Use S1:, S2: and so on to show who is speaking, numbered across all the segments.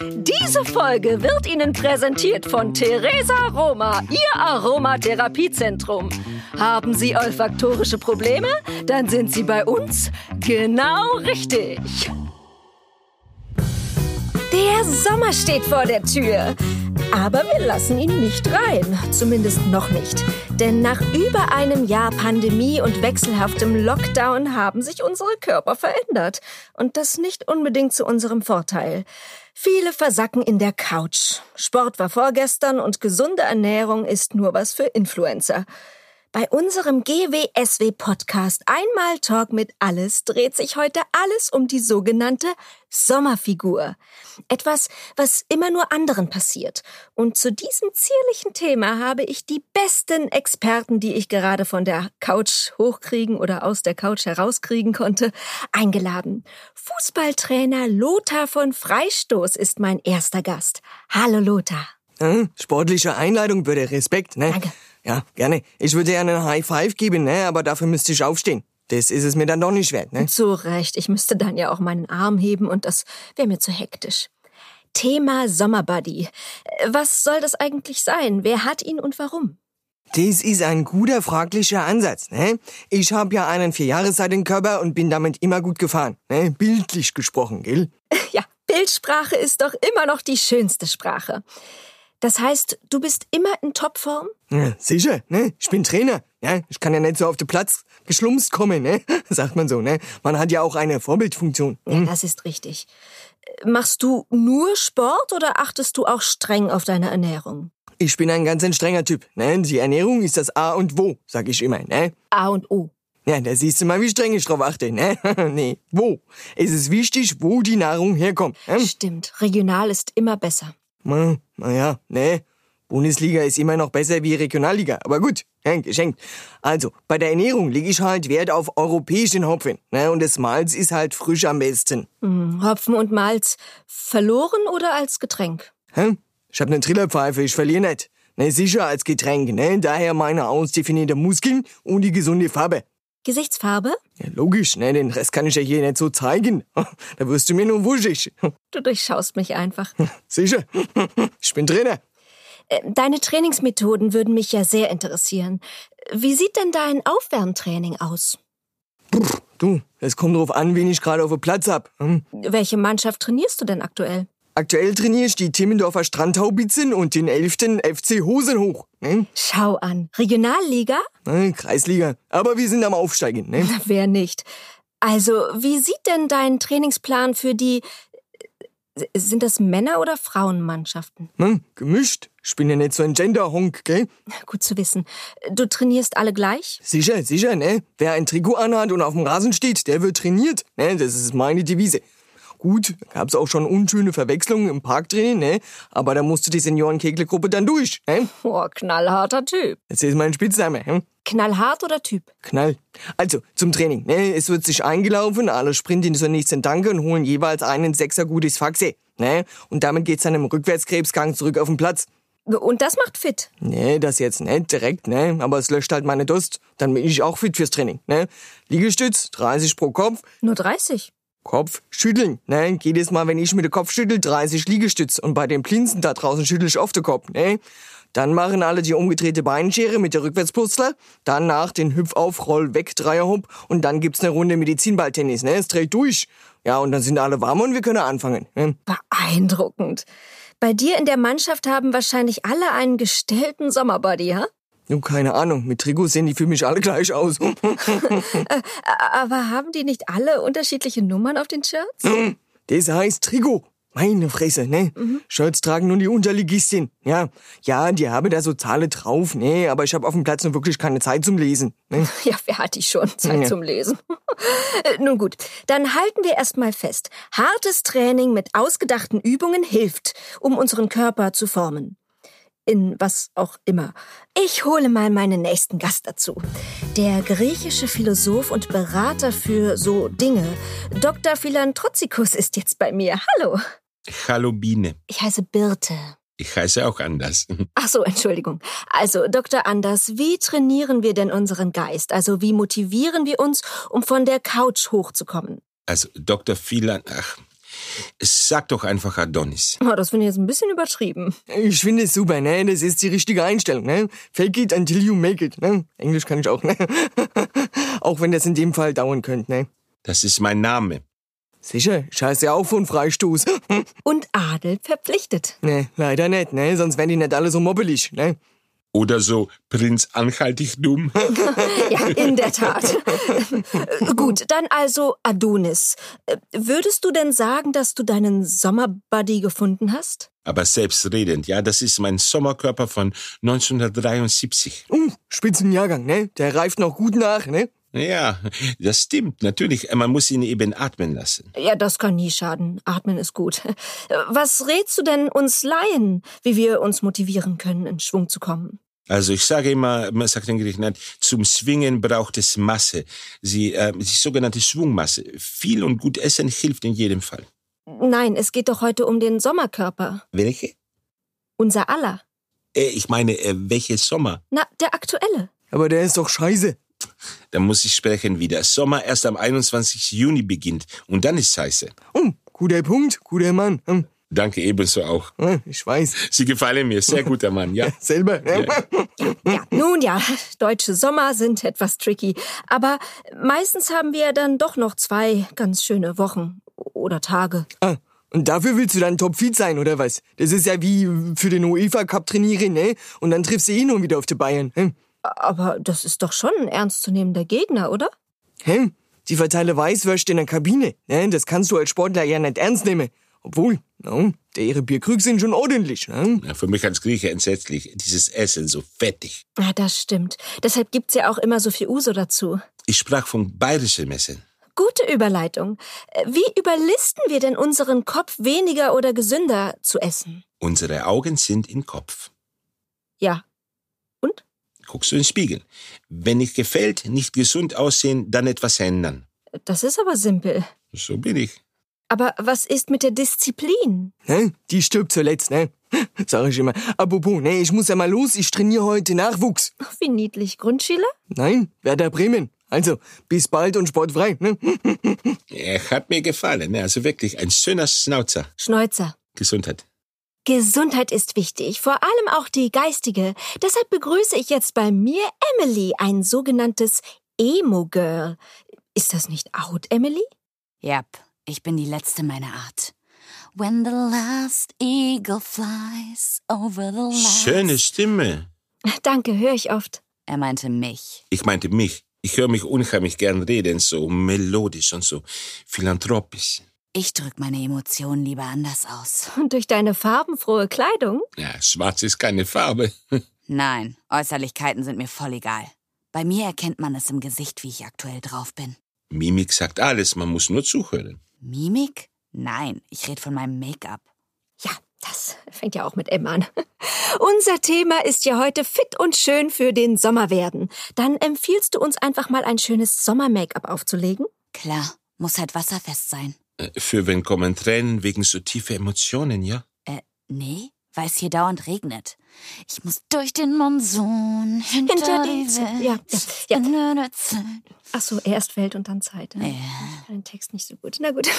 S1: Diese Folge wird Ihnen präsentiert von Theresa Roma, Ihr Aromatherapiezentrum. Haben Sie olfaktorische Probleme? Dann sind Sie bei uns genau richtig. Der Sommer steht vor der Tür. Aber wir lassen ihn nicht rein, zumindest noch nicht. Denn nach über einem Jahr Pandemie und wechselhaftem Lockdown haben sich unsere Körper verändert. Und das nicht unbedingt zu unserem Vorteil. Viele versacken in der Couch. Sport war vorgestern und gesunde Ernährung ist nur was für Influencer. Bei unserem GWSW-Podcast Einmal Talk mit Alles dreht sich heute alles um die sogenannte Sommerfigur. Etwas, was immer nur anderen passiert. Und zu diesem zierlichen Thema habe ich die besten Experten, die ich gerade von der Couch hochkriegen oder aus der Couch herauskriegen konnte, eingeladen. Fußballtrainer Lothar von Freistoß ist mein erster Gast. Hallo Lothar.
S2: Hm, sportliche Einleitung würde Respekt, ne?
S1: Danke.
S2: Ja, gerne. Ich würde dir einen High Five geben, ne? Aber dafür müsste ich aufstehen. Das ist es mir dann doch nicht wert, ne?
S1: Zu Recht, ich müsste dann ja auch meinen Arm heben und das wäre mir zu hektisch. Thema Sommerbuddy. Was soll das eigentlich sein? Wer hat ihn und warum?
S2: Das ist ein guter, fraglicher Ansatz, ne? Ich habe ja einen Vierjahreszeitenkörper und bin damit immer gut gefahren, ne? Bildlich gesprochen, gell?
S1: Ja, Bildsprache ist doch immer noch die schönste Sprache. Das heißt, du bist immer in Topform?
S2: Ja, sicher, ne? Ich bin Trainer. Ja, ich kann ja nicht so auf den Platz geschlumst kommen, ne? Sagt man so, ne? Man hat ja auch eine Vorbildfunktion.
S1: Ja, das ist richtig. Machst du nur Sport oder achtest du auch streng auf deine Ernährung?
S2: Ich bin ein ganz ein strenger Typ, ne? Die Ernährung ist das A und Wo, sag ich immer, ne?
S1: A und O.
S2: Ja, da siehst du mal, wie streng ich drauf achte, ne? nee, wo? Es ist wichtig, wo die Nahrung herkommt. Ne?
S1: Stimmt, regional ist immer besser.
S2: Na, naja, ne. Bundesliga ist immer noch besser wie Regionalliga, aber gut, ja, geschenkt. Also, bei der Ernährung lege ich halt Wert auf europäischen Hopfen, ne, und das Malz ist halt frisch am besten.
S1: Hm, Hopfen und Malz verloren oder als Getränk?
S2: Hä? Ich hab ne Trillerpfeife, ich verliere nicht. Ne, sicher als Getränk, ne, daher meine ausdefinierte Muskeln und die gesunde Farbe.
S1: Gesichtsfarbe?
S2: Ja, logisch, ne, den Rest kann ich ja hier nicht so zeigen. Da wirst du mir nur wuschig.
S1: Du durchschaust mich einfach.
S2: Sicher, ich bin Trainer.
S1: Äh, Deine Trainingsmethoden würden mich ja sehr interessieren. Wie sieht denn dein Aufwärmtraining aus?
S2: Du, es kommt drauf an, wen ich gerade auf dem Platz hab. Hm?
S1: Welche Mannschaft trainierst du denn aktuell?
S2: Aktuell trainiere ich die Timmendorfer Strandhaubitzen und den 11. FC Hosenhoch. Ne?
S1: Schau an. Regionalliga?
S2: Ne, Kreisliga. Aber wir sind am Aufsteigen. Ne?
S1: Wer nicht? Also, wie sieht denn dein Trainingsplan für die. Sind das Männer- oder Frauenmannschaften?
S2: Ne? Gemischt. Ich bin ja nicht so ein Gender-Honk, gell?
S1: Gut zu wissen. Du trainierst alle gleich?
S2: Sicher, sicher, ne? Wer ein Trikot anhat und auf dem Rasen steht, der wird trainiert. Ne? Das ist meine Devise. Gut, da gab's auch schon unschöne Verwechslungen im Parktraining, ne? Aber da musste die Senioren-Kegle-Gruppe dann durch, ne?
S1: Oh, knallharter Typ.
S2: Jetzt ist mein Spitzname, hm?
S1: Knallhart oder Typ?
S2: Knall. Also, zum Training. Ne? Es wird sich eingelaufen, alle sprinten zur nächsten Tanke und holen jeweils einen Sechser gutes Faxe. Ne? Und damit geht's dann im Rückwärtskrebsgang zurück auf den Platz.
S1: Und das macht fit.
S2: Nee, das jetzt nicht direkt, ne? Aber es löscht halt meine Durst. Dann bin ich auch fit fürs Training, ne? Liegestütz, 30 pro Kopf.
S1: Nur 30.
S2: Kopf schütteln, ne? Jedes Mal, wenn ich mit dem Kopf schüttel, 30 Liegestütz. Und bei den Plinzen da draußen schüttel ich oft den Kopf, ne? Dann machen alle die umgedrehte Beinschere mit der Rückwärtspurzler. Danach den Hüpfauf, Roll weg, Dreierhub. Und dann gibt's eine Runde Medizinballtennis, ne? Es dreht durch. Ja, und dann sind alle warm und wir können anfangen. Ne?
S1: Beeindruckend. Bei dir in der Mannschaft haben wahrscheinlich alle einen gestellten Sommerbody, ha?
S2: Nun, keine Ahnung. Mit Trikots sehen die für mich alle gleich aus.
S1: Aber haben die nicht alle unterschiedliche Nummern auf den Shirts?
S2: Das heißt Trikot. Meine Fresse, ne? Shirts tragen nur die Unterligistin. Ja, ja, die haben da so Zahlen drauf, ne? Aber ich habe auf dem Platz nur wirklich keine Zeit zum Lesen. Ne?
S1: Ja, wer hat die schon Zeit
S2: Ja.
S1: zum Lesen? Äh, Nun gut, dann halten wir erstmal fest. Hartes Training mit ausgedachten Übungen hilft, um unseren Körper zu formen. In was auch immer. Ich hole mal meinen nächsten Gast dazu. Der griechische Philosoph und Berater für so Dinge, Dr. Philanthrozikus ist jetzt bei mir. Hallo.
S3: Hallo Biene.
S1: Ich heiße Birte.
S3: Ich heiße auch anders.
S1: Ach so, Entschuldigung. Also, Dr. Anders, wie trainieren wir denn unseren Geist? Also, wie motivieren wir uns, um von der Couch hochzukommen?
S3: Also Dr. Phelan, ach, Sag doch einfach Adonis.
S1: Oh, das finde ich jetzt ein bisschen übertrieben.
S2: Ich finde es super, ne? Das ist die richtige Einstellung, ne? Fake it until you make it, ne? Englisch kann ich auch, ne? auch wenn das in dem Fall dauern könnte, ne?
S3: Das ist mein Name.
S2: Sicher, ich heiße ja auch von Freistoß.
S1: Und Adel verpflichtet.
S2: ne, leider nicht, ne? Sonst wären die nicht alle so mobbelig, ne?
S3: Oder so Prinz Anhaltig dumm.
S1: Ja, in der Tat. Gut, dann also Adonis. Würdest du denn sagen, dass du deinen Sommerbuddy gefunden hast?
S3: Aber selbstredend, ja, das ist mein Sommerkörper von 1973.
S2: Uh, Spitzenjahrgang, ne? Der reift noch gut nach, ne?
S3: Ja, das stimmt, natürlich. Man muss ihn eben atmen lassen.
S1: Ja, das kann nie schaden. Atmen ist gut. Was rätst du denn uns Laien, wie wir uns motivieren können, in Schwung zu kommen?
S3: Also ich sage immer, man sagt in Griechenland, zum Swingen braucht es Masse. Sie, äh, die sogenannte Schwungmasse. Viel und gut essen hilft in jedem Fall.
S1: Nein, es geht doch heute um den Sommerkörper.
S3: Welche?
S1: Unser aller.
S3: Äh, ich meine, äh, welche Sommer?
S1: Na, der aktuelle.
S2: Aber der ist doch scheiße.
S3: Da muss ich sprechen wieder. Sommer erst am 21. Juni beginnt und dann ist scheiße.
S2: Oh, guter Punkt, guter Mann. Hm,
S3: Danke ebenso auch.
S2: ja, Ich weiß.
S3: Sie gefallen mir, sehr guter Mann, ja.
S2: Selber, ne?
S1: Ja, nun ja, deutsche Sommer sind etwas tricky. Aber meistens haben wir dann doch noch zwei ganz schöne Wochen oder Tage.
S2: Ah, und dafür willst du dann topfit sein, oder was? Das ist ja wie für den UEFA Cup trainieren, ne? Und dann triffst du eh nur wieder auf die Bayern. Hm?
S1: Aber das ist doch schon ein ernstzunehmender Gegner, oder?
S2: Hä? Die verteile Weißwürste in der Kabine. Ne? Das kannst du als Sportler ja nicht ernst nehmen. Obwohl, no, der ihre Bierkrüge sind schon ordentlich. Ne?
S3: Ja, Für mich als Grieche entsetzlich. Dieses Essen so fettig.
S1: Ja, das stimmt. Deshalb gibt's ja auch immer so viel Uso dazu.
S3: Ich sprach von bayerischem Essen.
S1: Gute Überleitung. Äh, Wie überlisten wir denn unseren Kopf weniger oder gesünder zu essen?
S3: Unsere Augen sind im Kopf.
S1: Ja. Und?
S3: Guckst du in den Spiegel. Wenn nicht gefällt, nicht gesund aussehen, dann etwas ändern.
S1: Das ist aber simpel.
S3: So bin ich.
S1: Aber was ist mit der Disziplin?
S2: Ne? Die stirbt zuletzt, ne? Sag ich immer. Apropos, ne, ich muss ja mal los, ich trainiere heute Nachwuchs.
S1: Ach, Wie niedlich. Grundschüler?
S2: Nein, Werder Bremen. Also, bis bald und sportfrei, ne?
S3: Er hat mir gefallen. ne? Also wirklich ein schöner Schnauzer.
S1: Schneuzer.
S3: Gesundheit.
S1: Gesundheit ist wichtig, vor allem auch die geistige. Deshalb begrüße ich jetzt bei mir Emily, ein sogenanntes Emo-Girl. Ist das nicht out, Emily?
S4: Yep, ich bin die letzte meiner Art. When the last eagle flies over the last...
S3: Schöne Stimme.
S1: Danke, höre ich oft.
S4: Er meinte mich.
S3: Ich meinte mich. Ich höre mich unheimlich gern reden, so melodisch und so philanthropisch.
S4: Ich drück meine Emotionen lieber anders aus.
S1: Und durch deine farbenfrohe Kleidung?
S3: Ja, schwarz ist keine Farbe.
S4: Nein, Äußerlichkeiten sind mir voll egal. Bei mir erkennt man es im Gesicht, wie ich aktuell drauf bin.
S3: Mimik sagt alles, man muss nur zuhören.
S4: Mimik? Nein, ich rede von meinem Make-up.
S1: Ja, das fängt ja auch mit M an. Unser Thema ist ja heute fit und schön für den Sommer werden. Dann empfiehlst du uns einfach mal ein schönes Sommer-Make-up aufzulegen?
S4: Klar, muss halt wasserfest sein.
S3: Für wen kommen Tränen wegen so tiefer Emotionen, ja?
S4: Äh, nee, weil es hier dauernd regnet. Ich muss durch den Monsun hinter,
S1: Hinter
S4: die
S1: die
S4: Welt.
S1: Ja, ja, ja. Ach so, erst Welt und dann Zeit. Ne?
S4: Ja.
S1: Den Text nicht so gut. Na gut.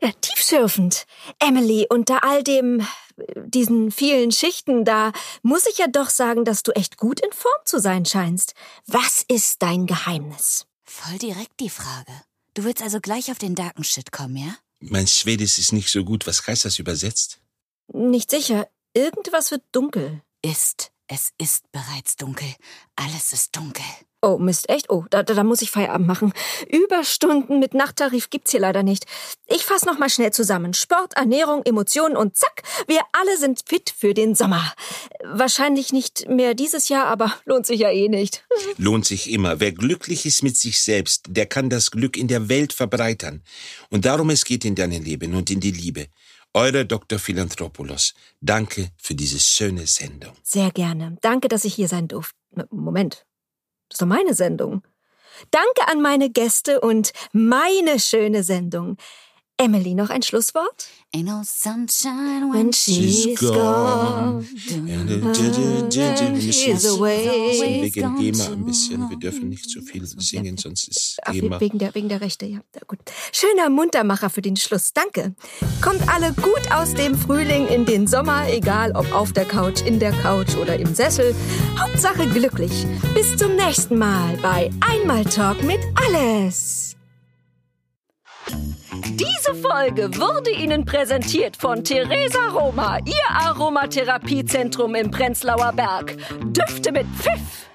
S1: Ja, tiefschürfend. Emily, unter all dem, diesen vielen Schichten, da muss ich ja doch sagen, dass du echt gut in Form zu sein scheinst. Was ist dein Geheimnis?
S4: Voll direkt die Frage. Du willst also gleich auf den darken Shit kommen, ja?
S3: Mein Schwedisch ist nicht so gut. Was heißt das übersetzt?
S1: Nicht sicher. Irgendwas wird dunkel.
S4: Ist. Es ist bereits dunkel. Alles ist dunkel.
S1: Oh, Mist, echt? Oh, da, da, da muss ich Feierabend machen. Überstunden mit Nachttarif gibt's hier leider nicht. Ich fass noch mal schnell zusammen. Sport, Ernährung, Emotionen und zack, wir alle sind fit für den Sommer. Wahrscheinlich nicht mehr dieses Jahr, aber lohnt sich ja eh nicht.
S3: Lohnt sich immer. Wer glücklich ist mit sich selbst, der kann das Glück in der Welt verbreitern. Und darum es geht in deinem Leben und in die Liebe. Euer Dr. Philanthropoulos. Danke für diese schöne Sendung.
S1: Sehr gerne. Danke, dass ich hier sein durfte. Moment. Das ist doch meine Sendung. Danke an meine Gäste und meine schöne Sendung. Emily, noch ein Schlusswort?
S4: Ain't no sunshine
S1: When
S4: when
S1: she's
S3: She's gone. ne, müssen
S1: She's away.
S3: wegen GEMA ein bisschen, wir dürfen nicht so viel singen, sonst ist GEMA.
S1: wegen der, wegen der Rechte, ja. ja. Gut. Schöner Muntermacher für den Schluss. Danke. Kommt alle gut aus dem Frühling in den Sommer, egal ob auf der Couch, in der Couch oder im Sessel. Hauptsache glücklich. Bis zum nächsten Mal bei Einmal Talk mit Alles. Diese Folge wurde Ihnen präsentiert von Theresa Roma, Ihr Aromatherapiezentrum im Prenzlauer Berg. Düfte mit Pfiff.